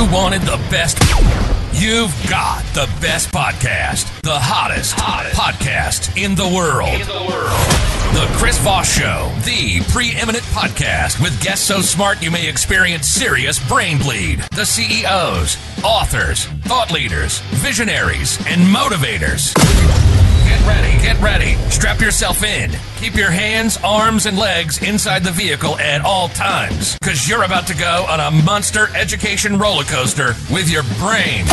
You wanted the best. You've got the best podcast, the hottest, hottest. podcast in the world. In the world. The Chris Voss Show, the preeminent podcast with guests so smart you may experience serious brain bleed. The CEOs, authors, thought leaders, visionaries, and motivators. Get ready, get ready. Strap yourself in. Keep your hands, arms, and legs inside the vehicle at all times, because you're about to go on a monster education roller coaster with your brain.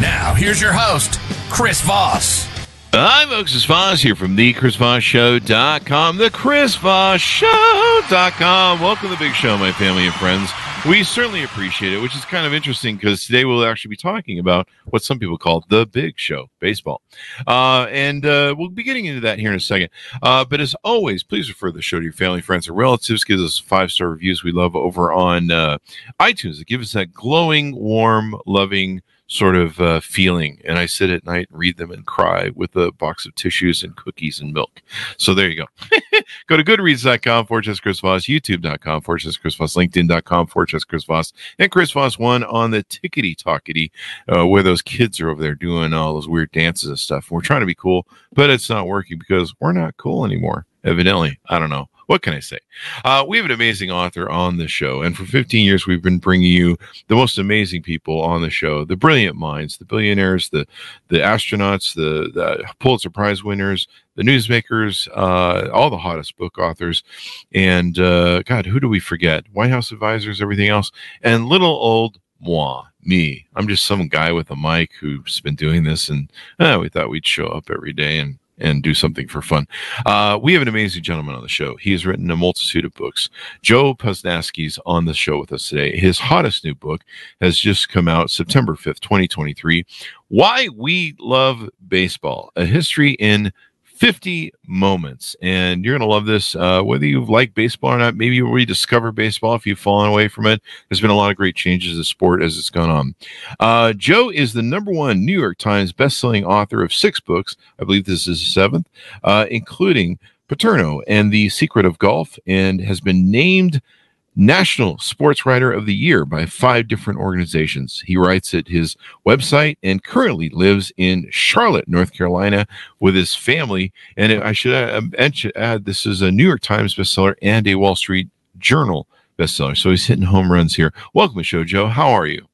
Now, here's your host, Chris Voss. Hi, folks. It's Voss here from the ChrisVossShow.com. The ChrisVossShow.com. Welcome to the big show, my family and friends. We certainly appreciate it, which is kind of interesting because today we'll actually be talking about what some people call the big show, baseball. Uh, and uh, we'll be getting into that here in a second. Uh, but as always, please refer the show to your family, friends, and relatives. Give us five star reviews we love over on uh, iTunes. Give us that glowing, warm, loving, sort of uh, feeling. And I sit at night and read them and cry with a box of tissues and cookies and milk. So there you go. go to goodreads.com, Fortress Chris Voss, youtube.com, Fortress Chris Voss, LinkedIn.com, Fortress Chris Voss, and Chris Voss one on the tickety talkety, uh, where those kids are over there doing all those weird dances and stuff. We're trying to be cool, but it's not working because we're not cool anymore. Evidently, I don't know what can I say? Uh, we have an amazing author on the show, and for 15 years we've been bringing you the most amazing people on the show: the brilliant minds, the billionaires, the the astronauts, the, the Pulitzer Prize winners, the newsmakers, uh, all the hottest book authors, and uh, God, who do we forget? White House advisors, everything else, and little old moi, me. I'm just some guy with a mic who's been doing this, and uh, we thought we'd show up every day and and do something for fun. Uh, we have an amazing gentleman on the show. He has written a multitude of books. Joe Posnanski's on the show with us today. His hottest new book has just come out September 5th, 2023. Why We Love Baseball, a history in 50 moments. And you're going to love this. Uh, whether you like baseball or not, maybe you rediscover baseball if you've fallen away from it. There's been a lot of great changes to sport as it's gone on. Uh, Joe is the number one New York Times bestselling author of six books. I believe this is the seventh, uh, including Paterno and The Secret of Golf, and has been named National Sports Writer of the Year by five different organizations. He writes at his website and currently lives in Charlotte, North Carolina, with his family. And I should add, this is a New York Times bestseller and a Wall Street Journal bestseller. So he's hitting home runs here. Welcome to show, Joe. How are you?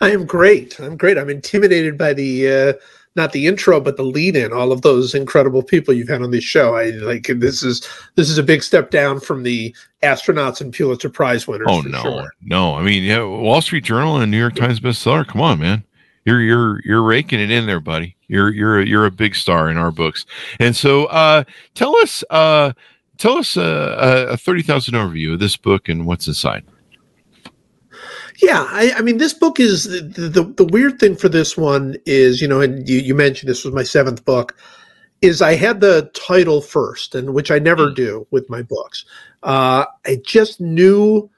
I am great. I'm great. I'm intimidated by the uh, not the intro, but the lead in, all of those incredible people you've had on this show. I like this is this is a big step down from the astronauts and Pulitzer Prize winners. Oh no, sure. no. I mean, yeah, Wall Street Journal and New York Times bestseller. Come on, man. You're you're you're raking it in there, buddy. You're you're a, you're a big star in our books. And so, uh, tell us uh, tell us a thirty thousand overview of this book and what's inside. Yeah, I, I, mean, this book is the, the, the weird thing for this one is you know, and you, you mentioned this was my seventh book. Is I had the title first, and which I never mm. do with my books. Uh, I just knew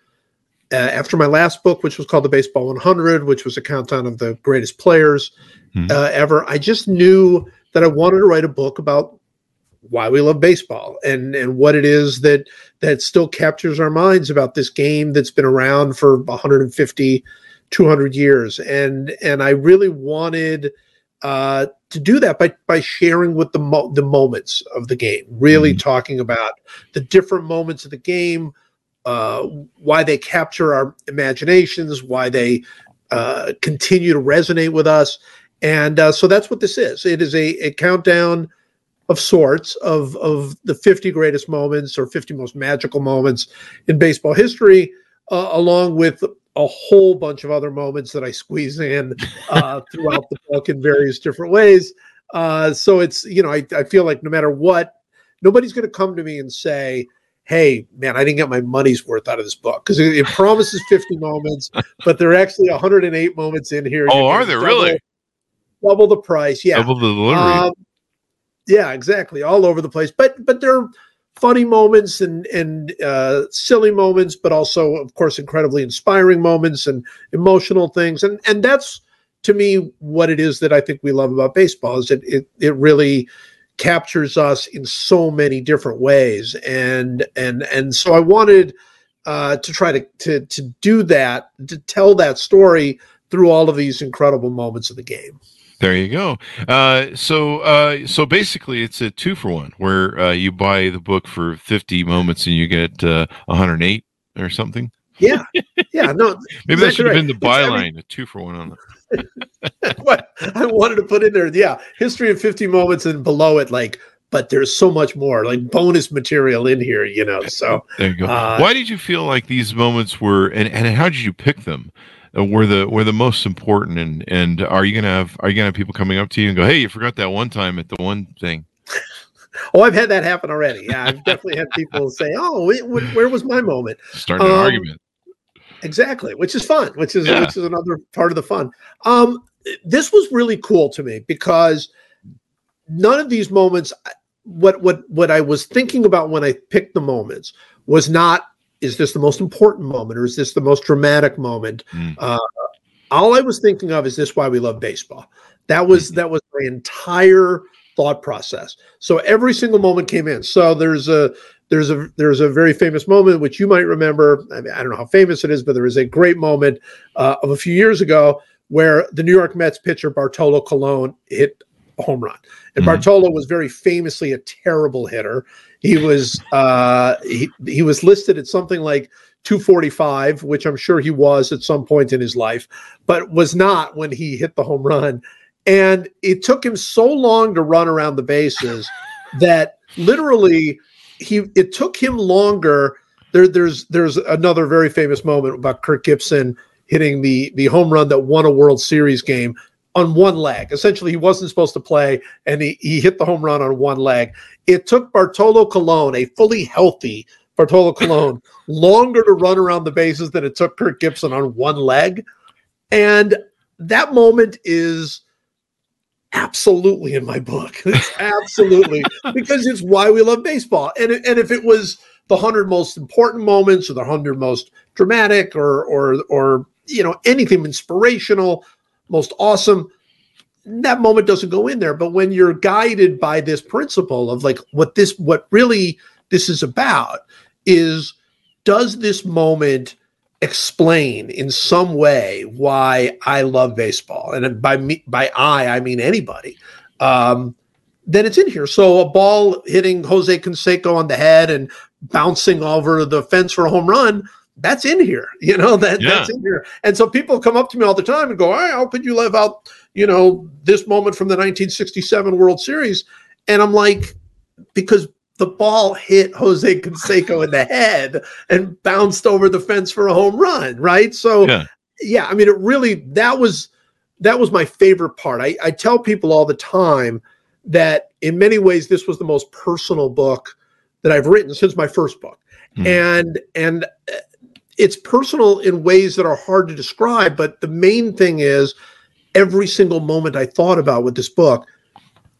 uh, after my last book, which was called The Baseball 100, which was a countdown of the greatest players mm. uh, ever. I just knew that I wanted to write a book about why we love baseball and and what it is that that still captures our minds about this game that's been around for 150 200 years. And and I really wanted uh, to do that by by sharing with the mo- the moments of the game really mm-hmm. talking about the different moments of the game uh, why they capture our imaginations why they uh, continue to resonate with us. And uh, so that's what this is. It is a, a countdown of sorts of of the 50 greatest moments or 50 most magical moments in baseball history, uh, along with a whole bunch of other moments that I squeeze in uh, throughout the book in various different ways. Uh, so it's you know I, I feel like no matter what, nobody's going to come to me and say, "Hey, man, I didn't get my money's worth out of this book," because it, it, promises 50 moments, but there are actually 108 moments in here. Oh, are there double, really? Double the price, yeah. Double the delivery. Um, yeah, exactly. All over the place. But but there are funny moments and and uh, silly moments, but also, of course, incredibly inspiring moments and emotional things. And and that's to me what it is that I think we love about baseball is it it, it really captures us in so many different ways. And and and so I wanted uh, to try to, to to do that, to tell that story through all of these incredible moments of the game. There you go. Uh, so, uh, so basically, it's a two for one, where uh, you buy the book for fifty moments and you get uh, one hundred eight or something. Yeah, yeah. No, maybe that should have right. been the byline, I mean, a two for one on it. what I wanted to put in there, yeah, history of fifty moments, and below it, like, but there's so much more, like bonus material in here, you know. So there you go. Uh, Why did you feel like these moments were, and and how did you pick them? Uh, were the were the most important. And and are you gonna have are you gonna have people coming up to you and go hey you forgot that one time at the one thing. Oh i've had that happen already. Yeah i've definitely had people say oh it, where was my moment? Starting an um, argument. exactly which is fun which is yeah. which is another part of the fun. Um this was really cool to me because none of these moments what what what i was thinking about when i picked the moments was not is this the most important moment or is this the most dramatic moment? Mm. Uh, all I was thinking of is this why we love baseball. That was mm-hmm. that was my entire thought process. So every single moment came in. So there's a there's a there's a very famous moment which you might remember. I, mean, I don't know how famous it is, but there was a great moment uh, of a few years ago where the New York Mets pitcher Bartolo Colon hit a home run. And mm-hmm. Bartolo was very famously a terrible hitter. He was uh, he he was listed at something like 245, which I'm sure he was at some point in his life, but was not when he hit the home run. And it took him so long to run around the bases that literally he it took him longer. There, there's there's another very famous moment about Kirk Gibson hitting the the home run that won a World Series game on one leg. Essentially, he wasn't supposed to play, and he, he hit the home run on one leg. It took Bartolo Colon, a fully healthy Bartolo Colon, longer to run around the bases than it took Kirk Gibson on one leg. And that moment is absolutely in my book. It's absolutely, because it's why we love baseball. And, and if it was the 100 most important moments or the 100 most dramatic or, or, or, you know, anything inspirational, most awesome that moment doesn't go in there. But when you're guided by this principle of like what this what really this is about is does this moment explain in some way why I love baseball? And by me by I I mean anybody. Um then it's in here. So a ball hitting Jose Canseco on the head and bouncing over the fence for a home run that's in here, you know, that yeah. that's in here. And so people come up to me all the time and go, hey, how could you live out, you know, this moment from the 1967 World Series? And I'm like, because the ball hit Jose Canseco in the head and bounced over the fence for a home run, right? So yeah, yeah I mean, it really that was that was my favorite part. I, I tell people all the time that in many ways this was the most personal book that I've written since my first book. Mm. And and it's personal in ways that are hard to describe, but the main thing is every single moment I thought about with this book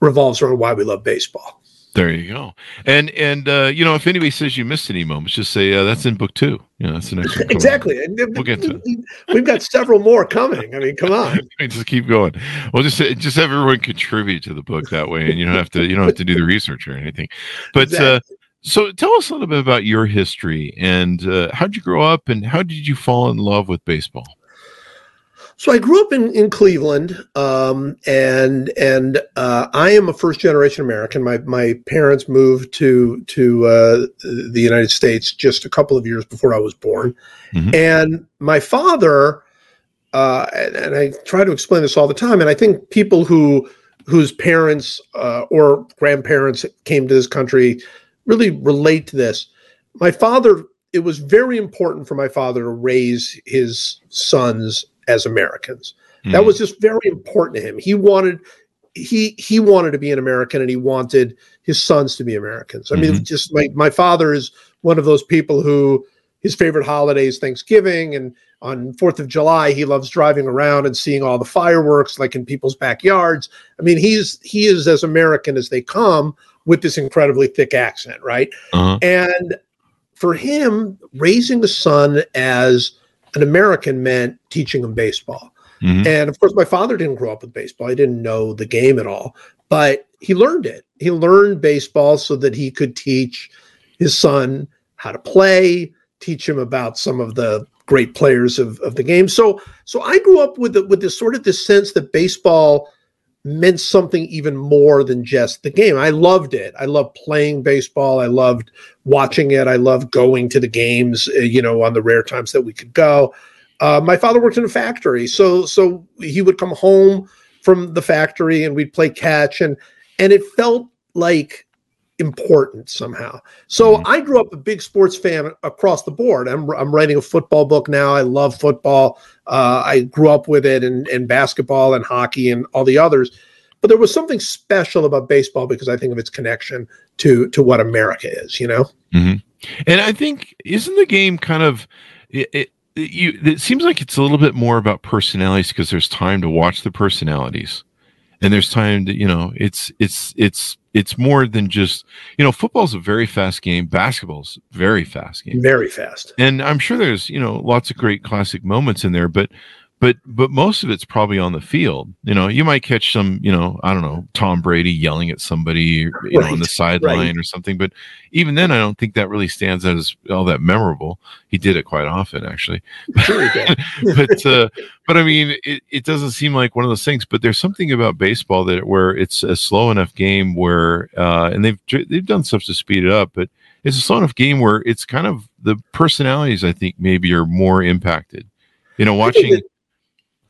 revolves around why we love baseball. There you go. And and uh, you know, if anybody says you missed any moments, just say uh, that's in book two. You know, that's the next one. exactly. And we'll get to We've got several more coming. I mean, come on. just keep going. Well, just just have everyone contribute to the book that way, and you don't have to you don't have to do the research or anything. But uh, exactly. uh, so tell us a little bit about your history and uh, how did you grow up and how did you fall in love with baseball? So I grew up in in Cleveland, um, and and uh, I am a first generation American. My my parents moved to to uh, the United States just a couple of years before I was born, mm-hmm. and my father. Uh, and, and, I try to explain this all the time, and I think people who whose parents uh, or grandparents came to this country really relate to this. My father, it was very important for my father to raise his sons as Americans. Mm. That hmm. was just very important to him. He wanted he he wanted to be an American and he wanted his sons to be Americans. I mm-hmm. mean, just my my father is one of those people who his favorite holiday is Thanksgiving and on 4th of July he loves driving around and seeing all the fireworks like in people's backyards. I mean, he's he is as American as they come with this incredibly thick accent, right? Uh-huh. And for him, raising a son as an American meant teaching him baseball. Mm-hmm. And of course, my father didn't grow up with baseball. He didn't know the game at all, but he learned it. He learned baseball so that he could teach his son how to play, teach him about some of the great players of, of the game. So so I grew up with the, with this sort of this sense that baseball meant something even more than just the game. I loved it. I loved playing baseball. I loved watching it. I loved going to the games, uh, you know, on the rare times that we could go. Uh, my father worked in a factory, so so he would come home from the factory and we'd play catch and and it felt like important somehow. So mm-hmm. I grew up a big sports fan across the board. I'm, I'm writing a football book now. I love football. Uh, I grew up with it and, and basketball and hockey and all the others. But there was something special about baseball because I think of its connection to to what America is, you know. Mm-hmm. And I think isn't the game kind of it, it, you, it seems like it's a little bit more about personalities because there's time to watch the personalities and there's time to you know it's it's it's it's more than just you know football's a very fast game basketball's very fast game. Very fast. And i'm sure there's you know lots of great classic moments in there but but but most of it's probably on the field. You know, you might catch some, you know, I don't know, Tom Brady yelling at somebody, you right, know, on the sideline right. or something. But even then, I don't think that really stands out as all that memorable. He did it quite often, actually. Sure but uh, but I mean, it, it doesn't seem like one of those things. But there's something about baseball that where it's a slow enough game where, uh, and they've they've done stuff to speed it up, but it's a slow enough game where it's kind of the personalities I think maybe are more impacted. You know, watching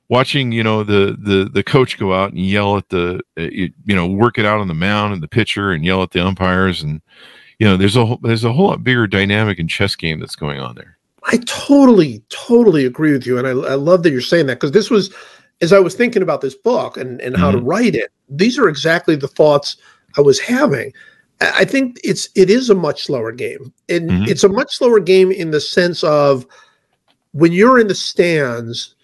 watching you know the the the coach go out and yell at the uh, you, you, know work it out on the mound and the pitcher and yell at the umpires. And you know there's a there's a whole lot bigger dynamic and chess game that's going on there. I totally totally agree with you. And i, I love that you're saying that because this was as i was thinking about this book and and how mm-hmm. to write it these are exactly the thoughts i was having. I think it's it is a much slower game. And mm-hmm. it's a much slower game in the sense of when you're in the stands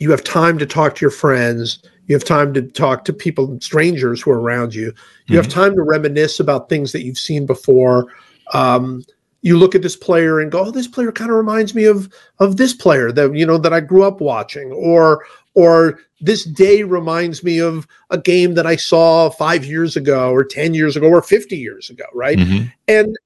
you have time to talk to your friends you have time to talk to people strangers who are around you you mm-hmm. have time to reminisce about things that you've seen before um, you look at this player and go oh this player kind of reminds me of of this player that you know that i grew up watching or or this day reminds me of a game that i saw five years ago or 10 years ago or 50 years ago right mm-hmm. and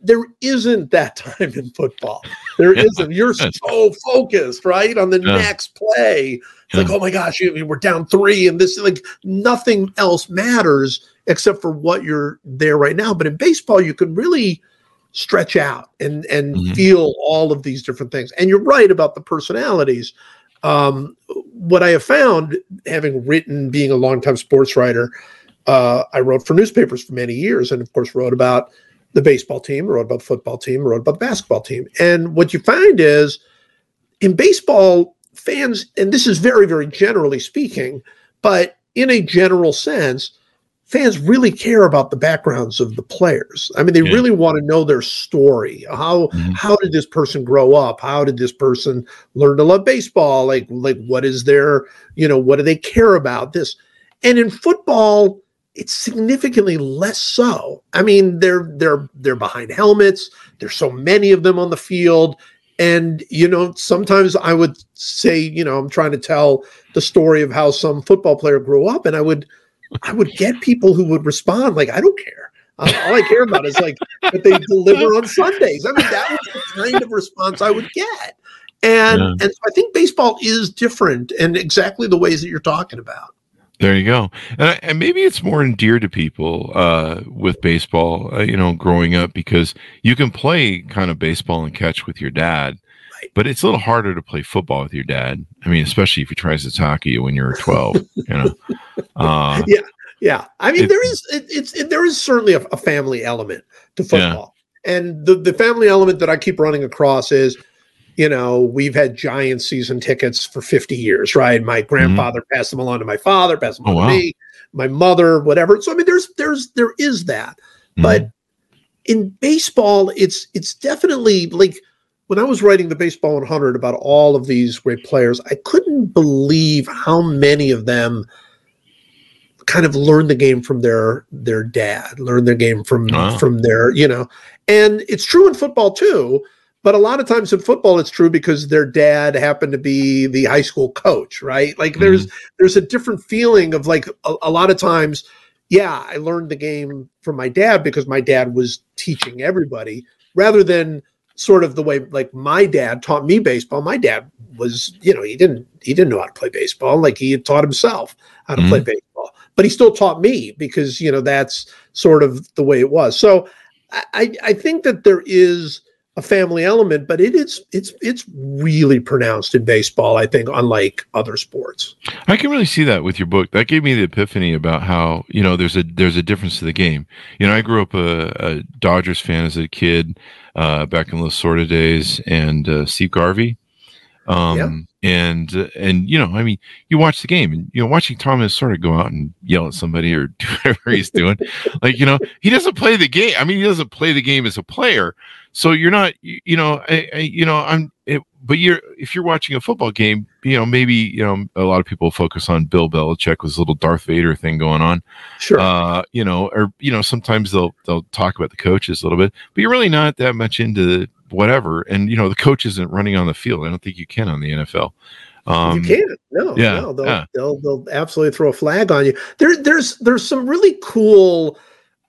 there isn't that time in football. There isn't. You're so focused, right, on the yeah. next play. Yeah. like, oh my gosh, we're down three, and this like nothing else matters except for what you're there right now. But in baseball, you can really stretch out and and mm-hmm. feel all of these different things. And you're right about the personalities. Um, what I have found, having written, being a longtime sports writer, uh, I wrote for newspapers for many years, and of course, wrote about the baseball team, wrote about the football team, wrote about the basketball team. And what you find is in baseball, fans, and this is very, very generally speaking, but in a general sense, fans really care about the backgrounds of the players. I mean, they yeah. really want to know their story. How mm-hmm. how did this person grow up? How did this person learn to love baseball? Like like what is their, you know, what do they care about? This. And in football, it's significantly less so. I mean, they're they're they're behind helmets. There's so many of them on the field. And you know, sometimes I would say, you know, I'm trying to tell the story of how some football player grew up, and I would I would get people who would respond like, I don't care. Um, all I care about is like that they deliver on Sundays. I mean, that was the kind of response I would get. And yeah. and so I think baseball is different and exactly the ways that you're talking about. There you go, and, and, maybe it's more endeared to people uh, with baseball, uh, you know, growing up because you can play kind of baseball and catch with your dad, right. but it's a little harder to play football with your dad. I mean, especially if he tries to talk to you when you're 12, you know. Uh, yeah, yeah. I mean, it, there is it, it's it, there is certainly a, a, family element to football, yeah. and the the family element that I keep running across is you know, we've had giant season tickets for 50 years, right? My mm-hmm. grandfather mm-hmm. passed them along to my father, passed them oh, on wow. to me, my mother, whatever. So I mean, there's there's there is that. Mm-hmm. But in baseball, it's it's definitely like when I was writing the baseball 100 about all of these great players, I couldn't believe how many of them kind of learned the game from their their dad, learned their game from wow. from their, you know. And it's true in football too but a lot of times in football, it's true because their dad happened to be the high school coach, right? Like mm-hmm. there's there's a different feeling of like a, a lot of times, yeah, I learned the game from my dad because my dad was teaching everybody, rather than sort of the way like my dad taught me baseball. My dad was, you know, he didn't he didn't know how to play baseball. Like he had taught himself how to mm-hmm. play baseball, but he still taught me because you know that's sort of the way it was. So I I think that there is a family element, but it is it's it's really pronounced in baseball. I think, unlike other sports. I can really see that with your book. That gave me the epiphany about how you know there's a there's a difference to the game. You know, I grew up a, a Dodgers fan as a kid uh, back in sort of days, and uh, Steve Garvey. Um, yeah. and and you know, I mean, you watch the game, and you know, watching Thomas sort of go out and yell at somebody or do whatever he's doing, like you know, he doesn't play the game. I mean, he doesn't play the game as a player, so you're not, you, you know, I, I, you know, I'm, it, but you're if you're watching a football game, you know, maybe you know a lot of people focus on Bill Belichick with his little Darth Vader thing going on, sure, uh, you know, or you know, sometimes they'll they'll talk about the coaches a little bit, but you're really not that much into whatever, and you know, the coach isn't running on the field. I don't think you can on the NFL. Um, you can't. No, yeah, no, they'll, yeah. they'll they'll absolutely throw a flag on you. There, there's there's some really cool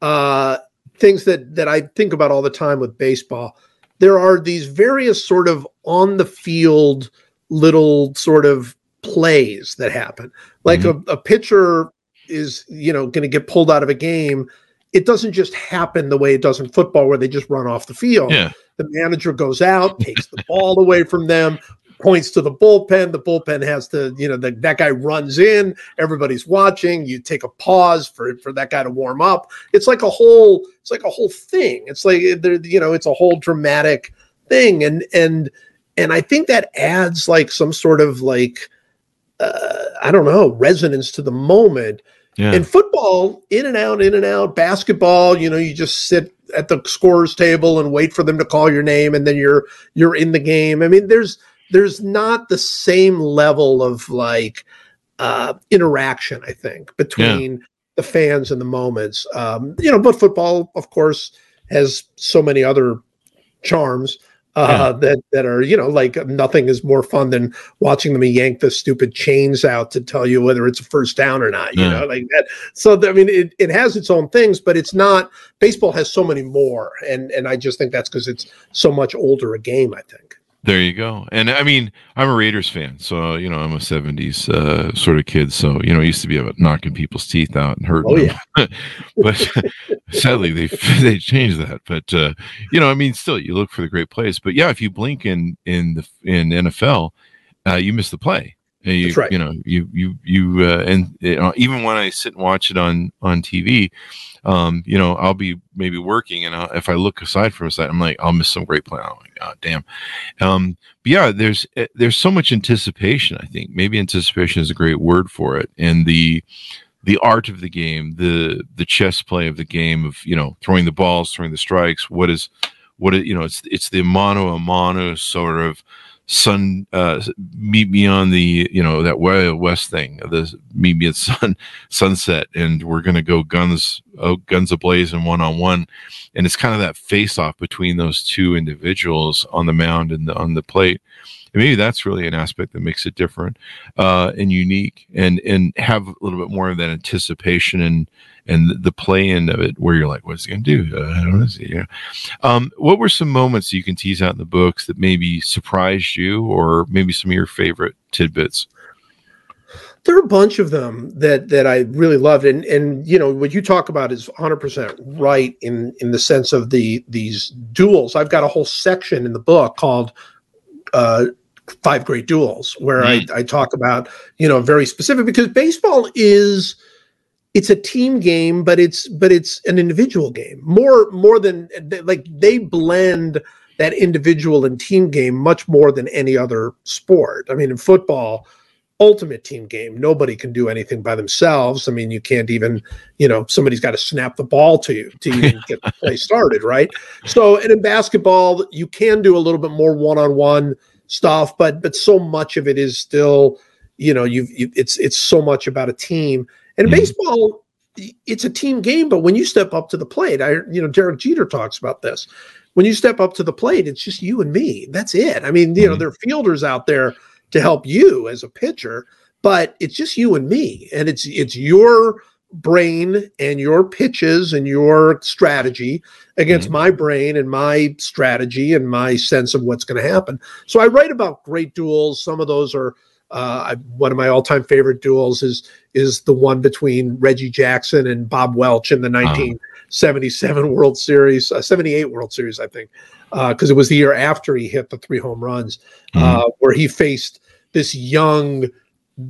uh things that that I think about all the time with baseball. There are these various sort of on the field little sort of plays that happen. Like mm-hmm. a, a pitcher is, you know, going to get pulled out of a game. It doesn't just happen the way it does in football where they just run off the field. Yeah. The manager goes out, takes the ball away from them, points to the bullpen. The bullpen has to, you know, the, that guy runs in. Everybody's watching. You take a pause for for that guy to warm up. It's like a whole. It's like a whole thing. It's like there, you know, it's a whole dramatic thing, and and and I think that adds like some sort of like uh, I don't know resonance to the moment. Yeah. In football, in and out, in and out. Basketball, you know, you just sit at the scorer's table and wait for them to call your name, and then you're you're in the game. I mean, there's there's not the same level of like uh, interaction, I think, between yeah. the fans and the moments. Um, you know, but football, of course, has so many other charms. Uh, yeah. that that are you know like nothing is more fun than watching them yank the stupid chains out to tell you whether it's a first down or not. You yeah. know, like that. So I mean, it, it has its own things, but it's not. Baseball has so many more, and and I just think that's because it's so much older a game. I think. There you go. And I mean, I'm a Raiders fan, so you know I'm a '70s uh, sort of kid. So you know, I used to be about knocking people's teeth out and hurting oh, them. But sadly, they they changed that. But uh, you know, I mean, still, you look for the great plays. But yeah, if you blink in in the in NFL, uh, you miss the play. You, right. You know, you you you uh, and you know, even when I sit and watch it on on TV, um, you know, I'll be maybe working, and I'll, if I look aside from a side, I'm like, I'll miss some great play. Oh my god, damn. Um, but yeah, there's eh, there's so much anticipation. I think maybe anticipation is a great word for it, and the the art of the game, the the chess play of the game of you know throwing the balls, throwing the strikes. What is what it, you know? It's it's the mano a mano sort of sun uh, meet me on the you know that wild west thing the meet me at sun sunset and we're gonna go guns oh, guns ablaze and one on one and it's kind of that face off between those two individuals on the mound and the, on the plate. And maybe that's really an aspect that makes it different uh, and unique and and have a little bit more of that anticipation and and the play end of it where you're like, what's he going to do? Uh, I don't know. Yeah. Um, what were some moments you can tease out in the books that maybe surprised you or maybe some of your favorite tidbits? There are a bunch of them that that I really loved, and and you know what you talk about is 100 percent right in in the sense of the these duels. I've got a whole section in the book called uh, Five Great Duels, where mm. I I talk about you know very specific because baseball is it's a team game, but it's but it's an individual game more more than like they blend that individual and team game much more than any other sport. I mean, in football, ultimate team game, nobody can do anything by themselves. I mean, you can't even, you know, somebody's got to snap the ball to you to even get the play started, right? So, and in basketball, you can do a little bit more one-on-one stuff, but but so much of it is still, you know, you've you, it's it's so much about a team and mm-hmm. baseball, it's a team game, but when you step up to the plate, I you know Derek Jeter talks about this. When you step up to the plate, it's just you and me. That's it. I mean, you mm-hmm. know, there are fielders out there to help you as a pitcher, but it's just you and me, and it's it's your brain and your pitches and your strategy against mm-hmm. my brain and my strategy and my sense of what's going to happen. So I write about great duels. Some of those are uh, one of my all-time favorite duels is is the one between Reggie Jackson and Bob Welch in the 1977 World Series, uh, 78 World Series, I think, because uh, it was the year after he hit the three home runs, mm-hmm. Uh, where he faced this young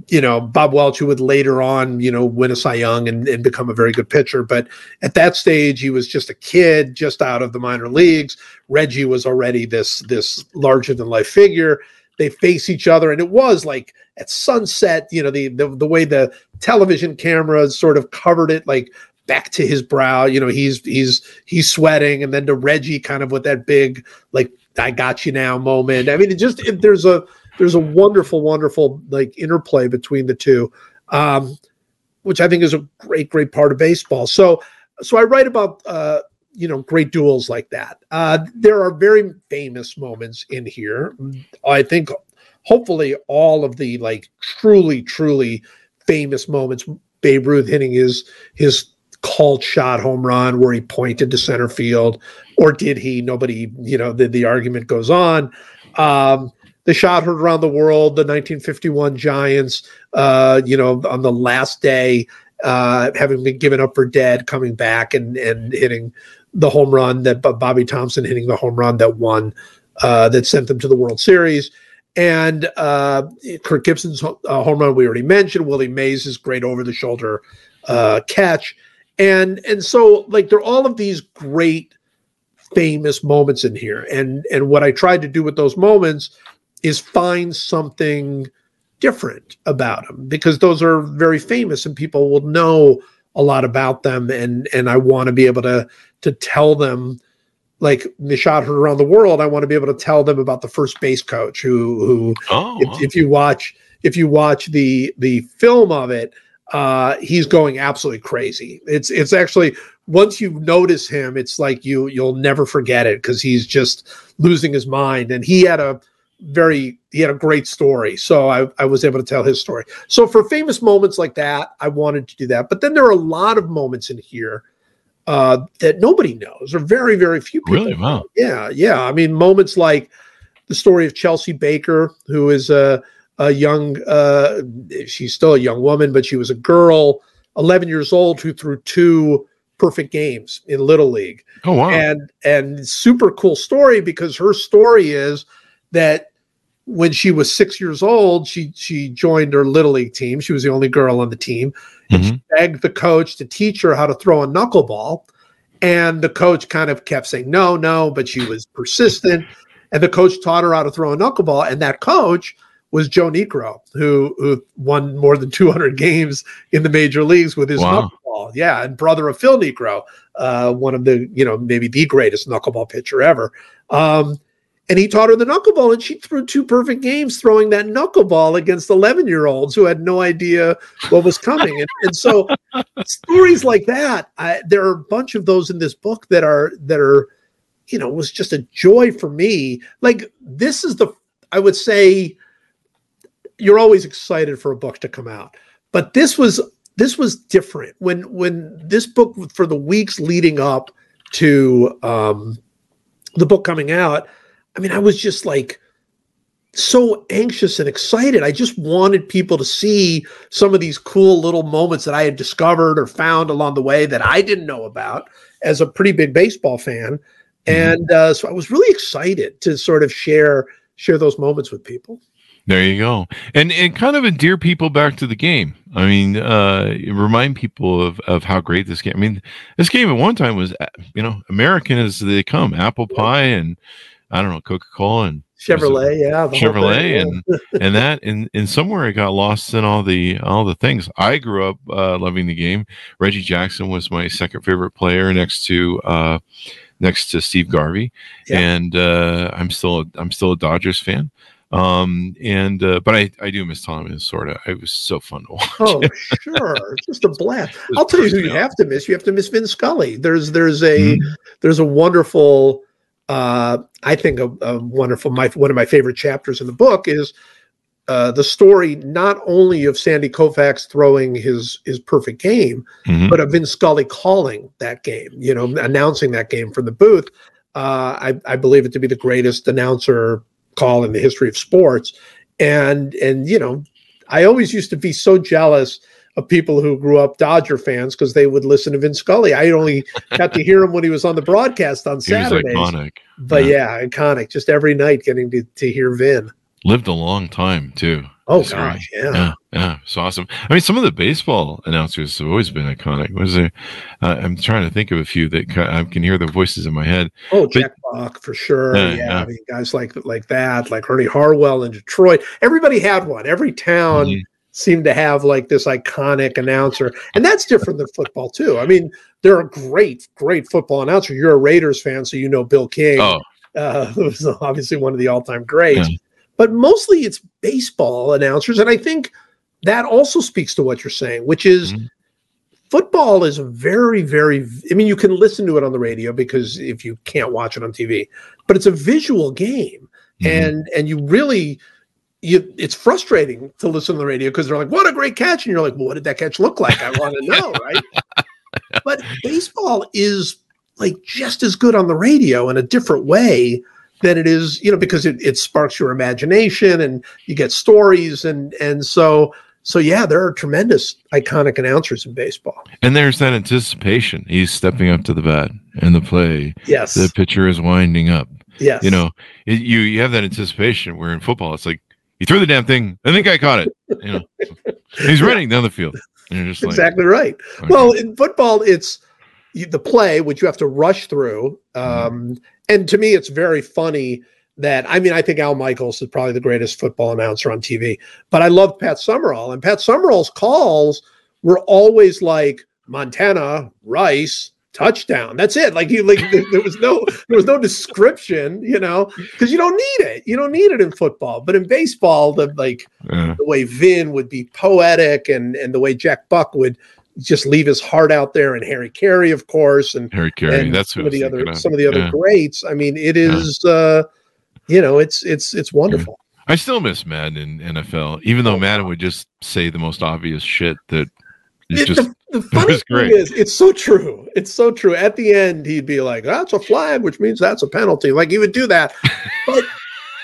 you know, Bob Welch, who would later on, you know, win a Cy Young and, and, become a very good pitcher. But at that stage, he was just a kid, just out of the minor leagues. Reggie was already this this larger than life figure. They face each other, and it was like at sunset. You know, the the, the way the television cameras sort of covered it, like back to his brow. You know, he's he's he's sweating, and then to Reggie, kind of with that big like "I got you now" moment. I mean, it just it, there's a there's a wonderful, wonderful like interplay between the two, um, which I think is a great, great part of baseball. So, so I write about uh, you know great duels like that. Uh, there are very famous moments in here. I think, hopefully, all of the like truly, truly famous moments. Babe Ruth hitting his his called shot home run where he pointed to center field, or did he? Nobody, you know, the, the argument goes on. Um, the shot heard around the world, the 1951 Giants, uh, you know, on the last day, uh, having been given up for dead, coming back and and hitting the home run that Bobby Thomson hitting the home run that won, uh, that sent them to the World Series. And uh, Kirk Gibson's uh, home run we already mentioned. Willie Mays' great over the shoulder uh, catch, and and so like there are all of these great famous moments in here. And and what I tried to do with those moments is find something different about them because those are very famous and people will know a lot about them and and I want to be able to to tell them like Nishad heard around the world I want to be able to tell them about the first base coach who who oh. if, if, you watch if you watch the the film of it uh he's going absolutely crazy it's it's actually once you notice him it's like you you'll never forget it because he's just losing his mind and he had a very he had a great story so I, I was able to tell his story so for famous moments like that i wanted to do that but then there are a lot of moments in here uh, that nobody knows or very very few people really? wow. Yeah yeah. I mean moments like the story of chelsea baker who is a, a young uh, she's still a young woman but she was a girl 11 years old who threw two perfect games in little league. Oh wow. And and super cool story because her story is that when she was six years old, she she joined her little league team. She was the only girl on the team, and mm-hmm. she begged the coach to teach her how to throw a knuckleball. And the coach kind of kept saying no, no, but she was persistent. And the coach taught her how to throw a knuckleball. And that coach was Joe Niekro, who who won more than 200 games in the major leagues with his wow. knuckleball. Yeah, and brother of Phil Niekro, uh, one of the you know maybe the greatest knuckleball pitcher ever. Um, and he taught her the knuckleball, and she threw two perfect games throwing that knuckleball against 11 year olds who had no idea what was coming. and, and so, stories like that, I, there are a bunch of those in this book that are that are, you know, was just a joy for me. Like this is the, I would say, you're always excited for a book to come out, but this was this was different when when this book for the weeks leading up to um, the book coming out I mean, I was just like so anxious and excited. I just wanted people to see some of these cool little moments that I had discovered or found along the way that I didn't know about as a pretty big baseball fan. Mm-hmm. And uh, so I was really excited to sort of share share those moments with people. There you go, and and kind of endear people back to the game. I mean, uh, remind people of of how great this game. I mean, this game at one time was, you know, American as they come, apple pie and I don't know, Coca Cola and Chevrolet, yeah, Chevrolet, and and that, and and somewhere it got lost in all the all the things. I grew up uh, loving the game. Reggie Jackson was my second favorite player, next to uh, next to Steve Garvey, yeah. and uh, I'm still a, I'm still a Dodgers fan. Um, and uh, but I I do miss Tommy Lasorda. It was so fun to watch. Oh, sure, just a blast. I'll tell you who you have to miss. You have to miss Vin Scully. There's there's a mm-hmm. there's a wonderful uh, I think a, a, wonderful my one of my favorite chapters in the book is uh, the story not only of Sandy Koufax throwing his his perfect game, Mhm. but of Vin Scully calling that game, you know, announcing that game from the booth. Uh, I, I believe it to be the greatest announcer call in the history of sports. And and you know, I always used to be so jealous of people who grew up Dodger fans because they would listen to Vin Scully. I only got to hear him when he was on the broadcast on Saturdays. iconic. But yeah. iconic. Just every night getting to, to hear Vin. Lived a long time too. Oh right. gosh, yeah. Yeah, yeah, it's awesome. I mean, some of the baseball announcers have always been iconic. Was there? Uh, I'm trying to think of a few that I can hear the voices in my head. Oh, Jack Buck for sure. Yeah, Yeah, yeah. I mean, guys like like that, like Ernie Harwell in Detroit. Everybody had one. Every town Mhm. Seemed to have like this iconic announcer, and that's different than football too. I mean, there are a great, great football announcer. You're a Raiders fan, so you know Bill King. Oh, uh, who's obviously one of the all-time greats. Yeah. But mostly it's baseball announcers, and I think that also speaks to what you're saying, which is Mhm. football is very, very. I mean, you can listen to it on the radio because if you can't watch it on TV, but it's a visual game, mhm. and and you really. You, it's frustrating to listen to the radio because they're like, "What a great catch!" and you're like, well, "What did that catch look like?" I want to know, right? but baseball is like just as good on the radio in a different way than it is, you know, because it, it sparks your imagination and you get stories and and so so yeah, there are tremendous iconic announcers in baseball. and there's that anticipation. He's stepping up to the bat, and the play. Yes, The pitcher is winding up. yes, You know, it, you you have that anticipation. Where in football, it's like you threw the damn thing. I think I caught it. You know, he's running down the field. You're just like, exactly right. okay. Well, in football, it's the play which you have to rush through, um, and to me, it's very funny that I mean, I think Al Michaels is probably the greatest football announcer on TV, but I love Pat Summerall, and Pat Summerall's calls were always like Montana, Rice, touchdown. That's it. Like you, like there, was no, there was no description, you know, because you don't need it. You don't need it in football, but in baseball, the like Yeah. the way Vin would be poetic and and the way Jack Buck would just leave his heart out there and Harry Caray, of course, and, Harry Caray. and That's some of the other of. some of the other Yeah. greats. I mean, it is uh you know, it's it's it's wonderful. I still miss Madden in NFL, even though Oh, Madden would just say the most obvious shit that It- just the, the funny thing great. is, it's so true. It's so true. At the end, he'd be like, "That's a flag, which means that's a penalty." Like he would do that, but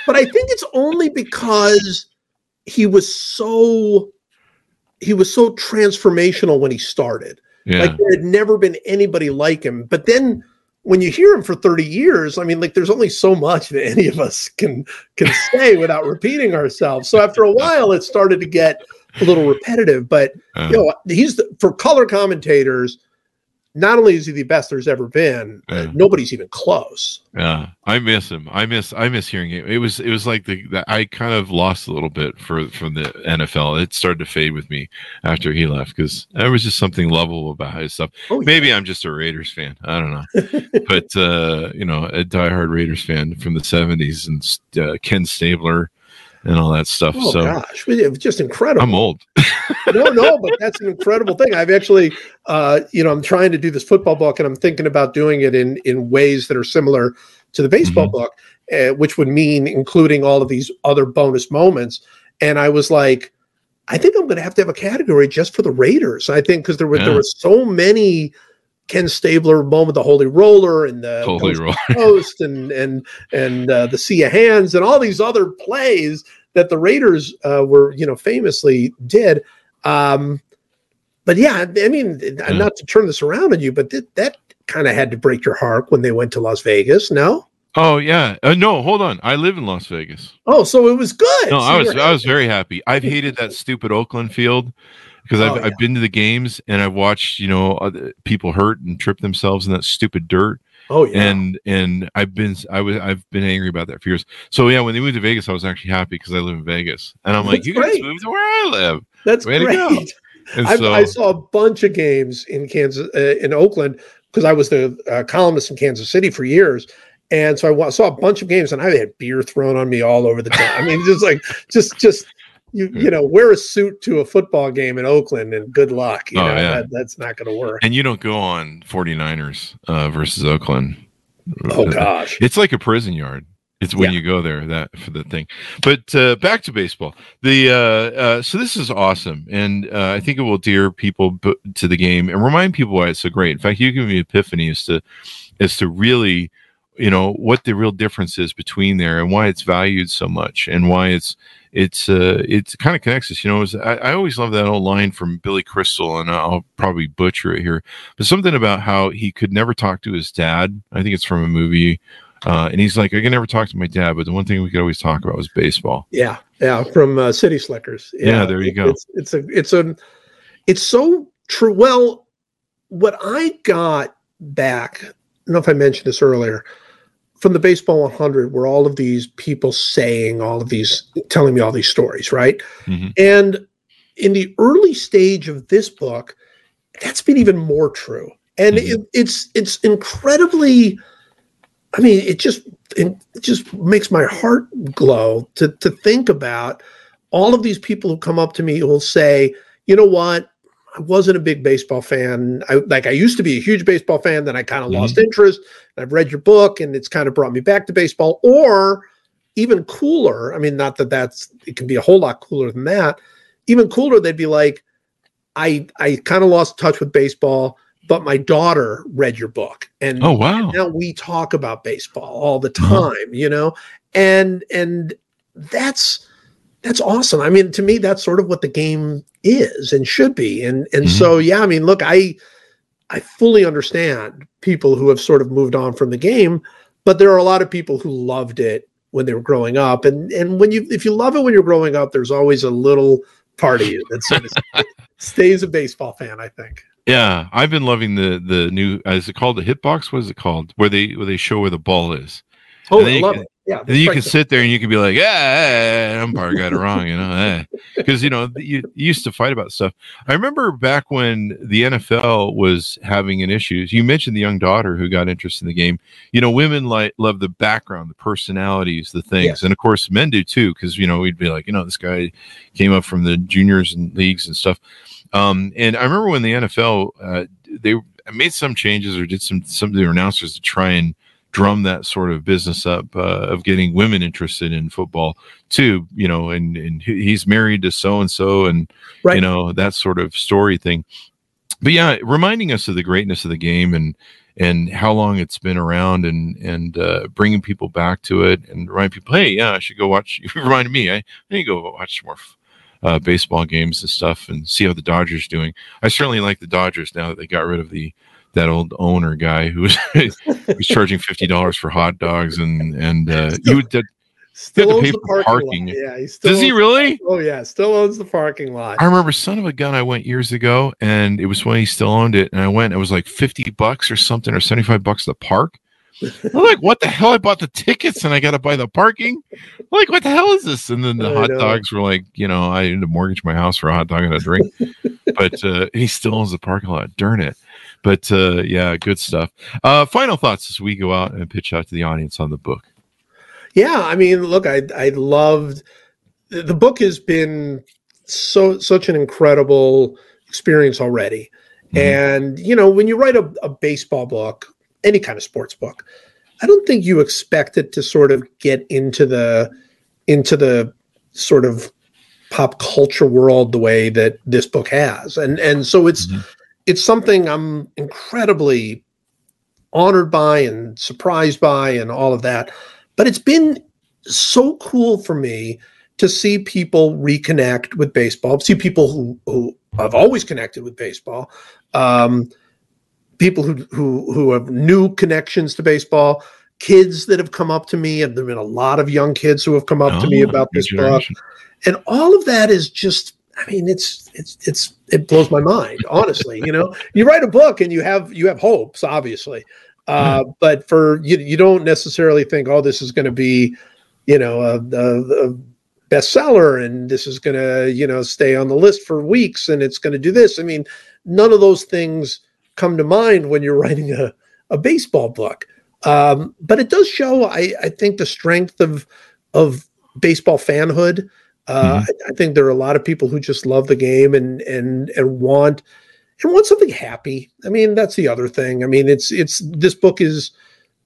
but I think it's only because he was so he was so transformational when he started. yeah. Like there had never been anybody like him. But then when you hear him for 30 years, I mean, like there's only so much that any of us can can say without repeating ourselves. So after a while, it started to get a little repetitive. But Uh, you know, he's the, for color commentators. Not only is he the best there's ever been, uh, nobody's even close. Yeah, I miss him. I miss I miss hearing it. It was it was like the, the I kind of lost a little bit for from the NFL. It started to fade with me after he left because there was just something lovable about his stuff. Oh, yeah. Maybe I'm just a Raiders fan. I don't know, but uh, you know, a diehard Raiders fan from the '70s and uh, Ken Stabler and all that stuff. Oh so gosh, it was just incredible. I'm old. no, no, but that's an incredible thing. I've actually, uh, you know, I'm trying to do this football book, and I'm thinking about doing it in in ways that are similar to the baseball Mhm. book, uh, which would mean including all of these other bonus moments. And I was like, I think I'm going to have to have a category just for the Raiders. I think because there were there were so many Ken Stabler moment, the Holy Roller, and the Holy Coast roll. Post, and and and uh, the Sea of Hands, and all these other plays that the Raiders uh, were, you know, famously did. Um, but yeah, I mean, Yeah. not to turn this around on you, but th- that kind of had to break your heart when they went to Las Vegas. No, Oh yeah. Uh, no, hold on. I live in Las Vegas. oh, so it was good. No, So I was I was very happy. I've hated that stupid Oakland field because I've Oh, yeah. I've been to the games and I've watched you know other people hurt and trip themselves in that stupid dirt Oh yeah, and and I've been I was I've been angry about that for years. So yeah, when they moved to Vegas, I was actually happy because I live in Vegas and I'm like, That's you guys great. moved to where I live. that's way great. And so I saw a bunch of games in Kansas, uh, in Oakland, because I was the uh, columnist in Kansas City for years, and so I saw a bunch of games, and I had beer thrown on me all over the time. I mean, just like, just, just you, you know, wear a suit to a football game in Oakland, and good luck. You Oh, know, yeah. that, that's not going to work. and you don't go on 49ers uh, versus Oakland. Oh gosh, It's like a prison yard. It's when Yeah. you go there that for the thing. But uh, back to baseball. The uh, uh, so this is awesome, and uh, I think it will dear people b- to the game and remind people why it's so great. In fact, you give me epiphany as to as to really, you know, what the real difference is between there and why it's valued so much and why it's it's uh it's kind of connects us. You know, it's, I, I always love that old line from Billy Crystal, and I'll probably butcher it here, but something about how he could never talk to his dad. I think it's from a movie. Uh, and he's like, I can never talk to my dad, but the one thing we could always talk about was baseball. Yeah, yeah, from uh, City Slickers. Yeah, there you go. It's, it's a, it's a, it's so true. Well, what I got back, I don't know if I mentioned this earlier, from the Baseball 100, were all of these people saying all of these, telling me all these stories, right? Mhm. And in the early stage of this book, that's been even more true. And Mhm. it, it's it's incredibly. I mean, it just it just makes my heart glow to to think about all of these people who come up to me who will say, you know what, I wasn't a big baseball fan. I like I used to be a huge baseball fan, then I kind of Mhm. lost interest. I've read your book, and it's kind of brought me back to baseball. Or even cooler, I mean, not that that's it can be a whole lot cooler than that. Even cooler, they'd be like, I I kind of lost touch with baseball, but my daughter read your book, and Oh wow! now we talk about baseball all the Uh-huh. time you know and and that's that's awesome i mean to me that's sort of what the game is and should be and and Mhm. so yeah i mean look i i fully understand people who have sort of moved on from the game but there are a lot of people who loved it when they were growing up and and when you if you love it when you're growing up there's always a little part of you that sort of stays a baseball fan i think Yeah, I've been loving the the new. Is it called the hitbox? What is it called? Where they where they show where the ball is. oh i love can- it yeah you can sit there and you can be like, yeah, umpire got it wrong, you know, because you know you, you used to fight about stuff. I remember back when the NFL was having an issues. You mentioned the young daughter who got interested in the game. You know, women like love the background, the personalities, the things, Yes. and of course men do too. Because you know we'd be like, you know, this guy came up from the juniors and leagues and stuff. Um, and I remember when the NFL uh, they made some changes or did some some of the announcers to try and drum that sort of business up uh, of getting women interested in football too. You know, and and he's married to so and so, and you know that sort of story thing. But yeah, reminding us of the greatness of the game and and how long it's been around and and uh, bringing people back to it and remind people, hey, yeah, I should go watch. You reminded me, I, I need to go watch more uh, baseball games and stuff and see how the Dodgers doing. I certainly like the Dodgers now that they got rid of the that old owner guy who was, was charging fifty dollars for hot dogs and and uh, you would did, Still to pay the for parking. Yeah, he still does he owns- really? Oh yeah, still owns the parking lot. I remember son of a gun. I went years ago, and it was when he still owned it. And I went. It was like fifty bucks or something, or seventy five bucks to park. I'm like, what the hell? I bought the tickets, and I got to buy the parking. I'm like, what the hell is this? And then the I hot know. dogs were like, you know, I had to mortgage my house for a hot dog and a drink. but uh, he still owns the parking lot. Darn it! But uh, yeah, good stuff. Uh, final thoughts as we go out and pitch out to the audience on the book. Yeah, I mean, look, I I loved the book has been so such an incredible experience already. Mhm. And you know, when you write a, a baseball book, any kind of sports book, I don't think you expect it to sort of get into the into the sort of pop culture world the way that this book has. And and so it's Mhm. It's something I'm incredibly honored by and surprised by and all of that. But it's been so cool for me to see people reconnect with baseball, see people who, who have always connected with baseball, um, people who, who, who have new connections to baseball, kids that have come up to me. And there have been a lot of young kids who have come up to me Oh, about this book and all of that is just i mean it's it's it's it blows my mind honestly you know? You write a book and you have you have hopes obviously uh but for you you don't necessarily think oh this is going to be you know a, a, a bestseller and this is going to you know stay on the list for weeks and it's going to do this. I mean none of those things come to mind when you're writing a, a baseball book um, but it does show I, I think the strength of of baseball fanhood uh, I, I think there are a lot of people who just love the game and and and want and want something happy. I mean, that's the other thing. I mean, it's it's this book is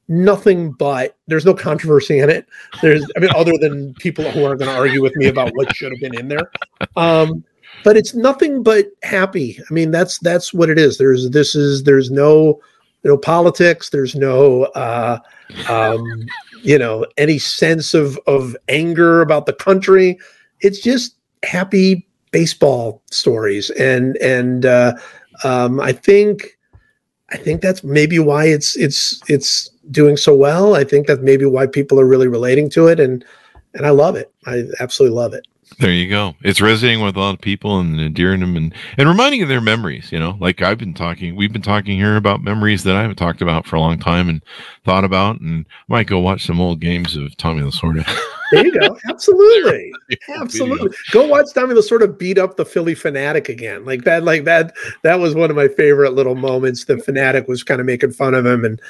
nothing but there's no controversy in it. There's I mean other than people who are going to argue with me about what should have been in there. Um, but it's nothing but happy. I mean that's that's what it is. There's this is there's no no politics. There's no uh, um, you know any sense of of anger about the country. It's just happy baseball stories and and uh, um, I think I think that's maybe why it's it's it's doing so well. I think that's maybe why people are really relating to it, and and I love it. I absolutely love it. There you go. It's resonating with a lot of people and endearing them and, and reminding of their memories. You know, like I've been talking, we've been talking here about memories that I haven't talked about for a long time and thought about, and I might go watch some old games of Tommy Lasorda. There you go. Absolutely. Absolutely. Go watch Tommy Lasorda beat up the Phillie Phanatic again. Like that, like that, that was one of my favorite little moments. The fanatic was kind of making fun of him and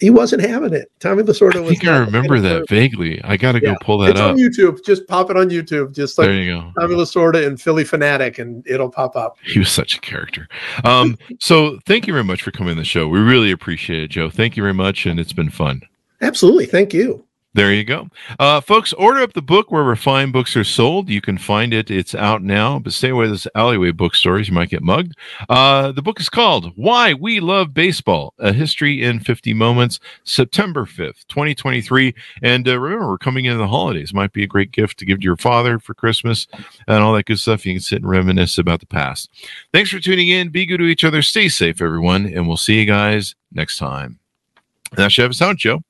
he wasn't having it. Tommy Lasorda was. I think I remember that vaguely. I got to yeah. go pull that it's up. on YouTube. Just pop it on YouTube. Just like there you go. Tommy Lasorda and Phillie Phanatic and it'll pop up. He was such a character. Um, so thank you very much for coming on the show. We really appreciate it, Joe. Thank you very much, and it's been fun. Absolutely. Thank you. There you go. Uh, folks, order up the book wherever fine books are sold. You can find it. It's out now, but stay away this alleyway bookstores. You might get mugged. Uh, the book is called Why We Love Baseball, A History in 50 Moments, September 5th, 2023. And uh, remember, we're coming into the holidays. Might be a great gift to give to your father for Christmas and all that good stuff. You can sit and reminisce about the past. Thanks for tuning in. Be good to each other. Stay safe, everyone. And we'll see you guys next time. And should have Joe.